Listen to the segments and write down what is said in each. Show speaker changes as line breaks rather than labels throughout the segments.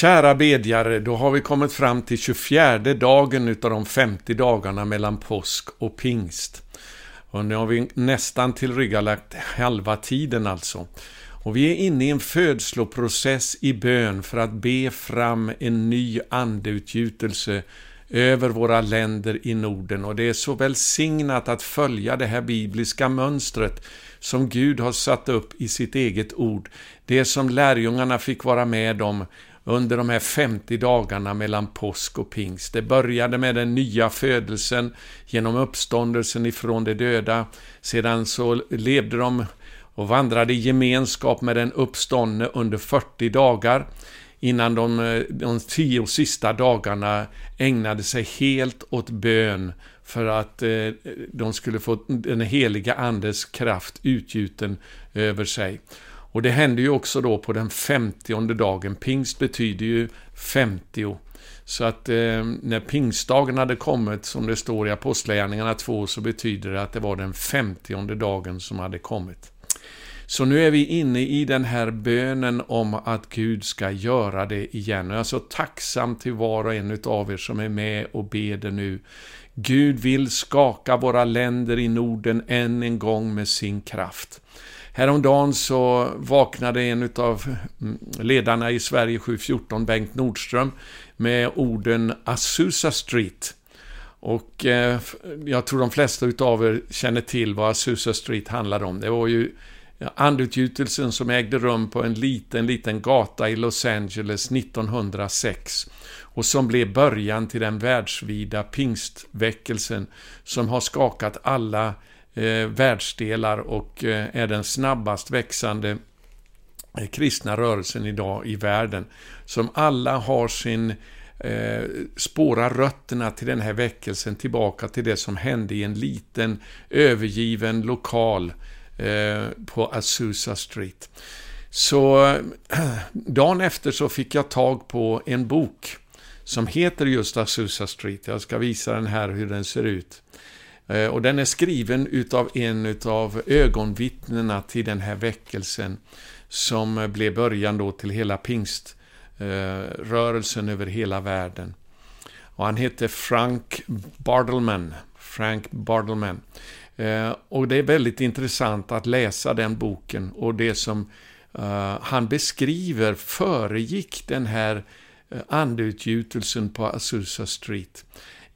Kära bedjare, då har vi kommit fram till 24 dagen utav de 50 dagarna mellan påsk och pingst. Och nu har vi nästan tillryggalagt halva tiden alltså. Och vi är inne i en födsloprocess i bön för att be fram en ny andeutgjutelse över våra länder i Norden. Och det är så välsignat att följa det här bibliska mönstret som Gud har satt upp i sitt eget ord. Det som lärjungarna fick vara med om under de här 50 dagarna mellan påsk och pingst. Det började med den nya födelsen genom uppståndelsen ifrån de döda. Sedan så levde de och vandrade i gemenskap med den uppståndne under 40 dagar innan de, de tio sista dagarna ägnade sig helt åt bön för att eh, de skulle få den heliga Andes kraft utgjuten över sig. Och det hände ju också då på den femtionde dagen. Pingst betyder ju 50. Så att eh, när pingstdagen hade kommit, som det står i Apostlagärningarna 2, så betyder det att det var den femtionde dagen som hade kommit. Så nu är vi inne i den här bönen om att Gud ska göra det igen. Och jag är så tacksam till var och en av er som är med och ber det nu. Gud vill skaka våra länder i Norden än en gång med sin kraft. Häromdagen så vaknade en av mm, ledarna i Sverige 714, Bengt Nordström, med orden Azusa Street. Och eh, jag tror de flesta utav er känner till vad Azusa Street handlade om. Det var ju eh, andutgjutelsen som ägde rum på en liten, liten gata i Los Angeles 1906 och som blev början till den världsvida pingstväckelsen som har skakat alla eh, världsdelar och eh, är den snabbast växande eh, kristna rörelsen idag i världen. Som alla har sin eh, spårar rötterna till den här väckelsen tillbaka till det som hände i en liten övergiven lokal eh, på Azusa Street. Så dagen efter så fick jag tag på en bok som heter just Azusa Street. Jag ska visa den här hur den ser ut. Eh, och den är skriven utav en utav ögonvittnena till den här väckelsen som eh, blev början då till hela pingströrelsen eh, över hela världen. Och han hette Frank Bartleman. Frank Bartleman. Och det är väldigt intressant att läsa den boken och det som han beskriver föregick den här andeutgjutelsen på Azusa Street.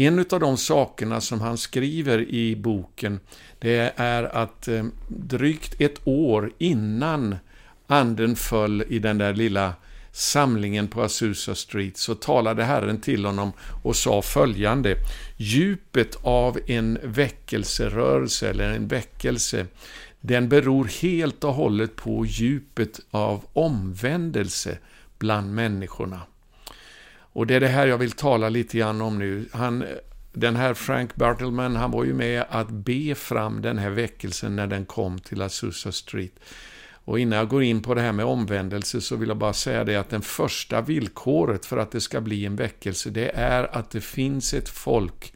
En av de sakerna som han skriver i boken, det är att eh, drygt ett år innan anden föll i den där lilla samlingen på Azusa Street så talade Herren till honom och sa följande. Djupet av en väckelserörelse eller en väckelse, den beror helt och hållet på djupet av omvändelse bland människorna. Och det är det här jag vill tala lite grann om nu. Han, den här Frank Bartleman, han var ju med att be fram den här väckelsen när den kom till Azusa Street. Och innan jag går in på det här med omvändelse så vill jag bara säga det att den första villkoret för att det ska bli en väckelse, det är att det finns ett folk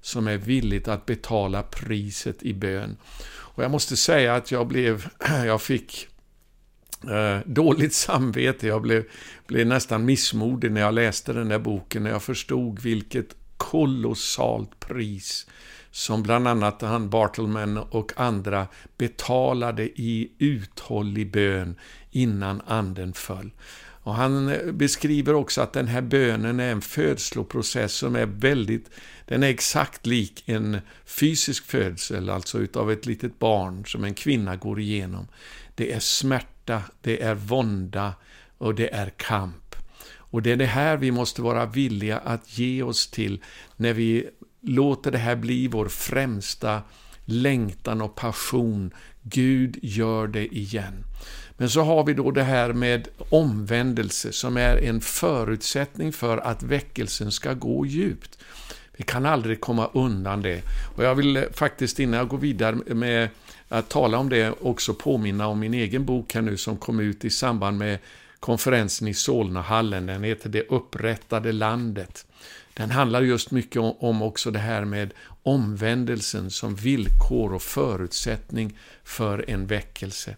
som är villigt att betala priset i bön. Och jag måste säga att jag blev, jag fick eh, dåligt samvete. Jag blev, blev nästan missmodig när jag läste den där boken, när jag förstod vilket kolossalt pris som bland annat han Bartleman och andra betalade i uthållig bön innan anden föll. Och han eh, beskriver också att den här bönen är en födsloprocess som är väldigt, den är exakt lik en fysisk födsel, alltså utav ett litet barn som en kvinna går igenom. Det är smärta, det är vånda och det är kamp. Och det är det här vi måste vara villiga att ge oss till när vi låter det här bli vår främsta längtan och passion. Gud gör det igen. Men så har vi då det här med omvändelse som är en förutsättning för att väckelsen ska gå djupt. Vi kan aldrig komma undan det. Och jag vill eh, faktiskt innan jag går vidare med att tala om det också påminna om min egen bok här nu som kom ut i samband med konferensen i Solnahallen. Den heter Det upprättade landet. Den handlar just mycket om också det här med omvändelsen som villkor och förutsättning för en väckelse.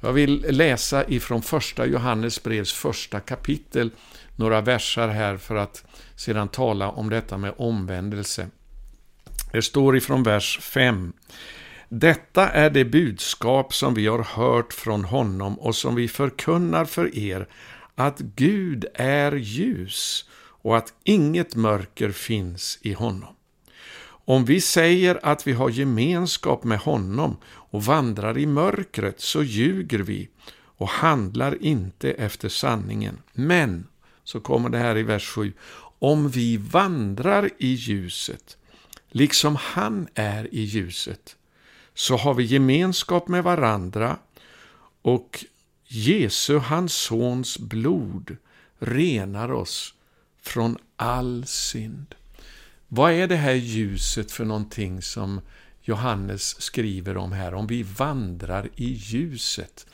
Jag vill läsa ifrån första Johannes brevs första kapitel, några versar här för att sedan tala om detta med omvändelse. Det står ifrån vers 5. Detta är det budskap som vi har hört från honom och som vi förkunnar för er, att Gud är ljus och att inget mörker finns i honom. Om vi säger att vi har gemenskap med honom och vandrar i mörkret så ljuger vi och handlar inte efter sanningen. Men, så kommer det här i vers 7, om vi vandrar i ljuset, liksom han är i ljuset, så har vi gemenskap med varandra och Jesu, hans sons blod, renar oss från all synd. Vad är det här ljuset för någonting som Johannes skriver om här? Om vi vandrar i ljuset,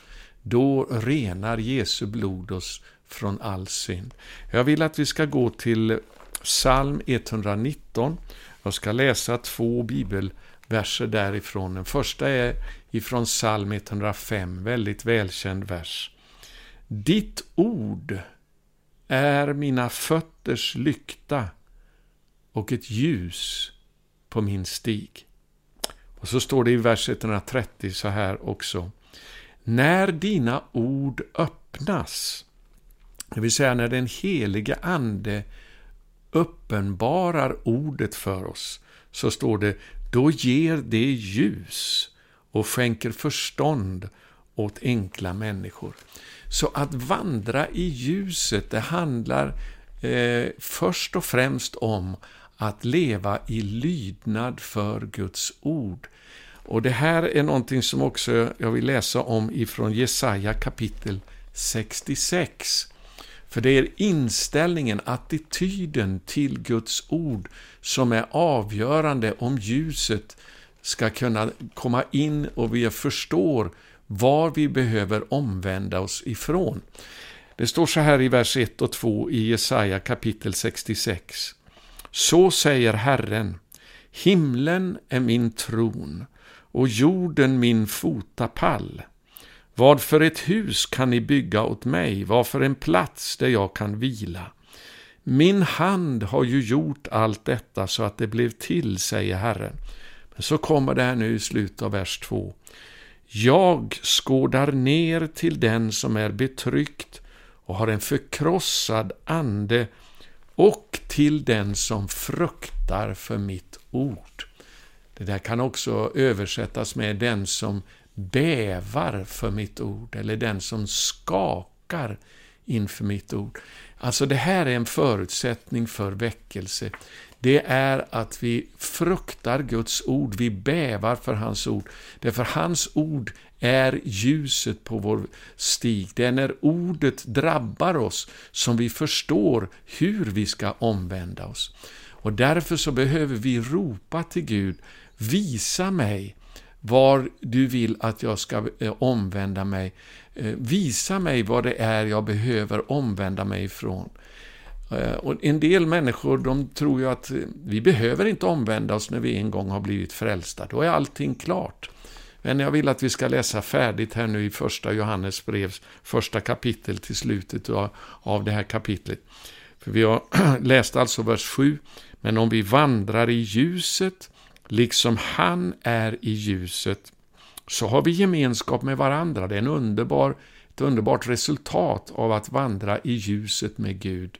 då renar Jesu blod oss från all synd. Jag vill att vi ska gå till psalm 119. Jag ska läsa två bibelverser därifrån. Den första är ifrån psalm 105, väldigt välkänd vers. Ditt ord är mina fötters lykta och ett ljus på min stig. Och så står det i vers 130 så här också. När dina ord öppnas, det vill säga när den helige Ande uppenbarar ordet för oss, så står det, då ger det ljus och skänker förstånd åt enkla människor. Så att vandra i ljuset, det handlar eh, först och främst om att leva i lydnad för Guds ord. Och det här är någonting som också jag vill läsa om ifrån Jesaja kapitel 66. För det är inställningen, attityden till Guds ord som är avgörande om ljuset ska kunna komma in och vi förstår var vi behöver omvända oss ifrån. Det står så här i vers 1 och 2 i Jesaja kapitel 66. Så säger Herren, himlen är min tron och jorden min fotapall. Vad för ett hus kan ni bygga åt mig, vad för en plats där jag kan vila? Min hand har ju gjort allt detta så att det blev till, säger Herren. Men så kommer det här nu i slutet av vers 2. Jag skådar ner till den som är betryckt och har en förkrossad ande och till den som fruktar för mitt ord. Det där kan också översättas med den som bävar för mitt ord, eller den som skakar inför mitt ord. Alltså det här är en förutsättning för väckelse. Det är att vi fruktar Guds ord, vi bävar för hans ord. Därför hans ord är ljuset på vår stig. Det är när ordet drabbar oss som vi förstår hur vi ska omvända oss. Och därför så behöver vi ropa till Gud, visa mig var du vill att jag ska eh, omvända mig. Eh, visa mig vad det är jag behöver omvända mig ifrån. Eh, och en del människor de tror ju att vi behöver inte omvända oss när vi en gång har blivit frälsta. Då är allting klart. Men jag vill att vi ska läsa färdigt här nu i första Johannes brevs första kapitel till slutet av det här kapitlet. För vi har läst alltså vers 7. Men om vi vandrar i ljuset, liksom han är i ljuset, så har vi gemenskap med varandra. Det är en underbar, ett underbart resultat av att vandra i ljuset med Gud.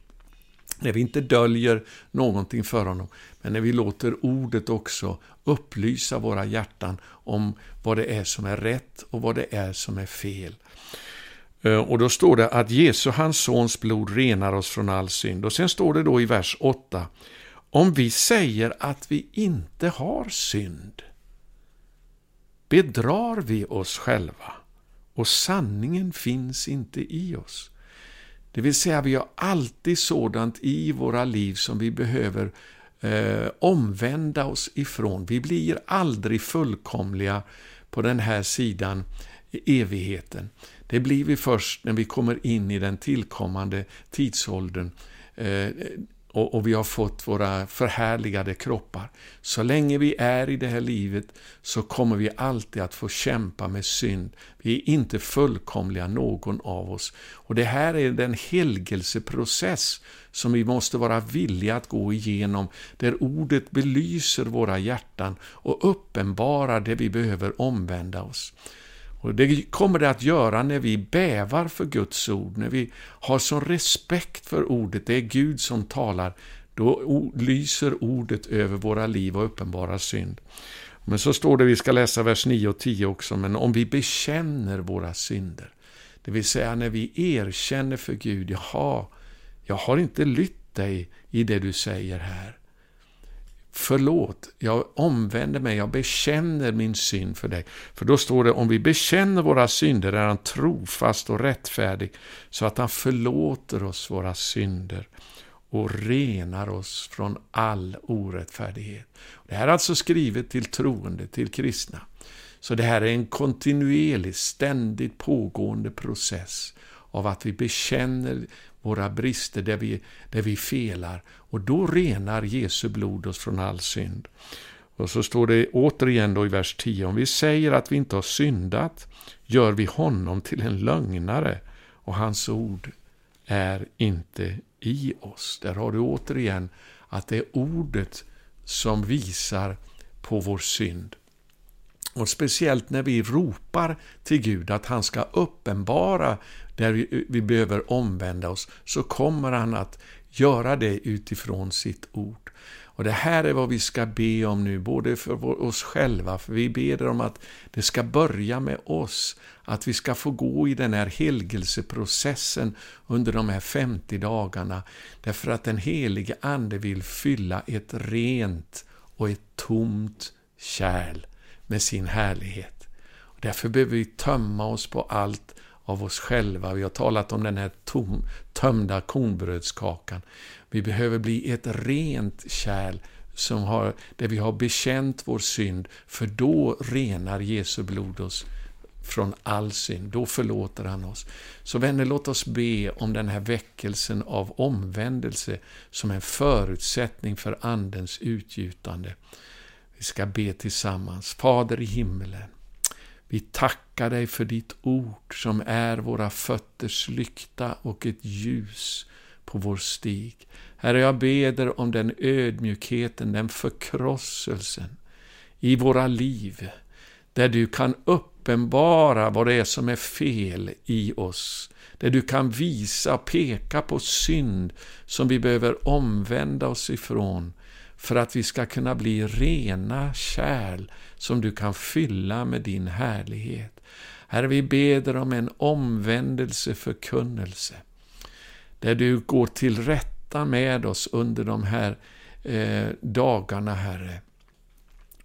När vi inte döljer någonting för honom, men när vi låter ordet också upplysa våra hjärtan om vad det är som är rätt och vad det är som är fel. Eh, och då står det att Jesu, hans sons blod, renar oss från all synd. Och sen står det då i vers 8, om vi säger att vi inte har synd, bedrar vi oss själva och sanningen finns inte i oss. Det vill säga, vi har alltid sådant i våra liv som vi behöver eh, omvända oss ifrån. Vi blir aldrig fullkomliga på den här sidan evigheten. Det blir vi först när vi kommer in i den tillkommande tidsåldern. Eh, och, och, vi har fått våra förhärligade kroppar. Så länge vi är i det här livet så kommer vi alltid att få kämpa med synd. Vi är inte fullkomliga någon av oss. Och det här är den helgelseprocess som vi måste vara villiga att gå igenom, där ordet belyser våra hjärtan och uppenbarar det vi behöver omvända oss. Och Det kommer det att göra när vi bävar för Guds ord, när vi har sån respekt för ordet, det är Gud som talar, då lyser ordet över våra liv och uppenbarar synd. Men så står det, vi ska läsa vers 9 och 10 också, men om vi bekänner våra synder, det vill säga när vi erkänner för Gud, jaha, jag har inte lytt dig i det du säger här. Förlåt, jag omvänder mig, jag bekänner min synd för dig. För då står det, om vi bekänner våra synder är han trofast och rättfärdig, så att han förlåter oss våra synder och renar oss från all orättfärdighet. Det här är alltså skrivet till troende, till kristna. Så det här är en kontinuerlig, ständigt pågående process av att vi bekänner våra brister, där vi, där vi felar. Och då renar Jesu blod oss från all synd. Och så står det återigen då i vers 10, om vi säger att vi inte har syndat, gör vi honom till en lögnare och hans ord är inte i oss. Där har du återigen att det är ordet som visar på vår synd. Och speciellt när vi ropar till Gud att han ska uppenbara där vi, vi behöver omvända oss, så kommer han att göra det utifrån sitt ord. Och Det här är vad vi ska be om nu, både för oss själva, för vi ber om att det ska börja med oss, att vi ska få gå i den här helgelseprocessen under de här 50 dagarna, därför att den helige Ande vill fylla ett rent och ett tomt kärl med sin härlighet. Och därför behöver vi tömma oss på allt av oss själva. Vi har talat om den här tom, tömda kornbrödskakan. Vi behöver bli ett rent kärl som har, där vi har bekänt vår synd, för då renar Jesu blod oss från all synd. Då förlåter han oss. Så vänner, låt oss be om den här väckelsen av omvändelse som en förutsättning för Andens utgjutande. Vi ska be tillsammans. Fader i himmelen, vi tackar dig för ditt ord som är våra fötters lykta och ett ljus på vår stig. Herre, jag beder om den ödmjukheten, den förkrosselsen i våra liv, där du kan uppenbara vad det är som är fel i oss, där du kan visa och peka på synd som vi behöver omvända oss ifrån, för att vi ska kunna bli rena kärl som du kan fylla med din härlighet. Herre, vi beder om en omvändelse förkunnelse, där du går till rätta med oss under de här eh, dagarna, Herre.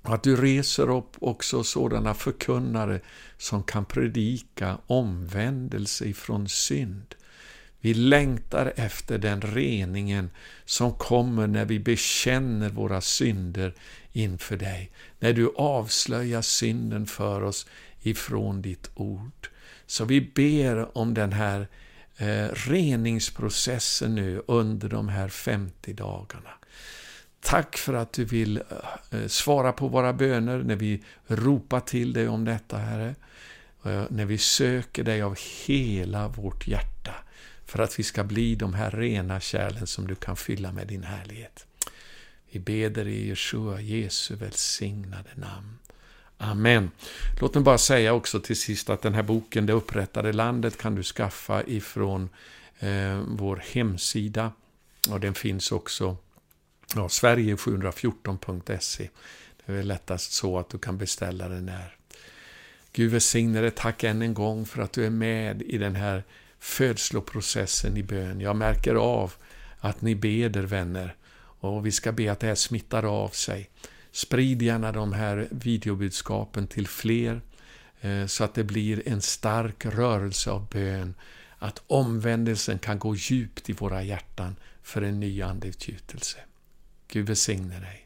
Och att du reser upp också sådana förkunnare som kan predika omvändelse ifrån synd. Vi längtar efter den reningen som kommer när vi bekänner våra synder inför dig. När du avslöjar synden för oss ifrån ditt ord. Så vi ber om den här eh, reningsprocessen nu under de här 50 dagarna. Tack för att du vill eh, svara på våra böner när vi ropar till dig om detta, Herre. Eh, när vi söker dig av hela vårt hjärta för att vi ska bli de här rena kärlen som du kan fylla med din härlighet. Vi beder i Jeshua, Jesu välsignade namn. Amen. Låt mig bara säga också till sist att den här boken, Det upprättade landet, kan du skaffa ifrån eh, vår hemsida. Och den finns också, ja, sverige714.se. Det är lättast så att du kan beställa den där. Gud välsigne dig. Tack än en gång för att du är med i den här födsloprocessen i bön. Jag märker av att ni beder, vänner. Och vi ska be att det här smittar av sig. Sprid gärna de här videobudskapen till fler, eh, så att det blir en stark rörelse av bön. Att omvändelsen kan gå djupt i våra hjärtan för en ny andeutgjutelse. Gud välsigne dig.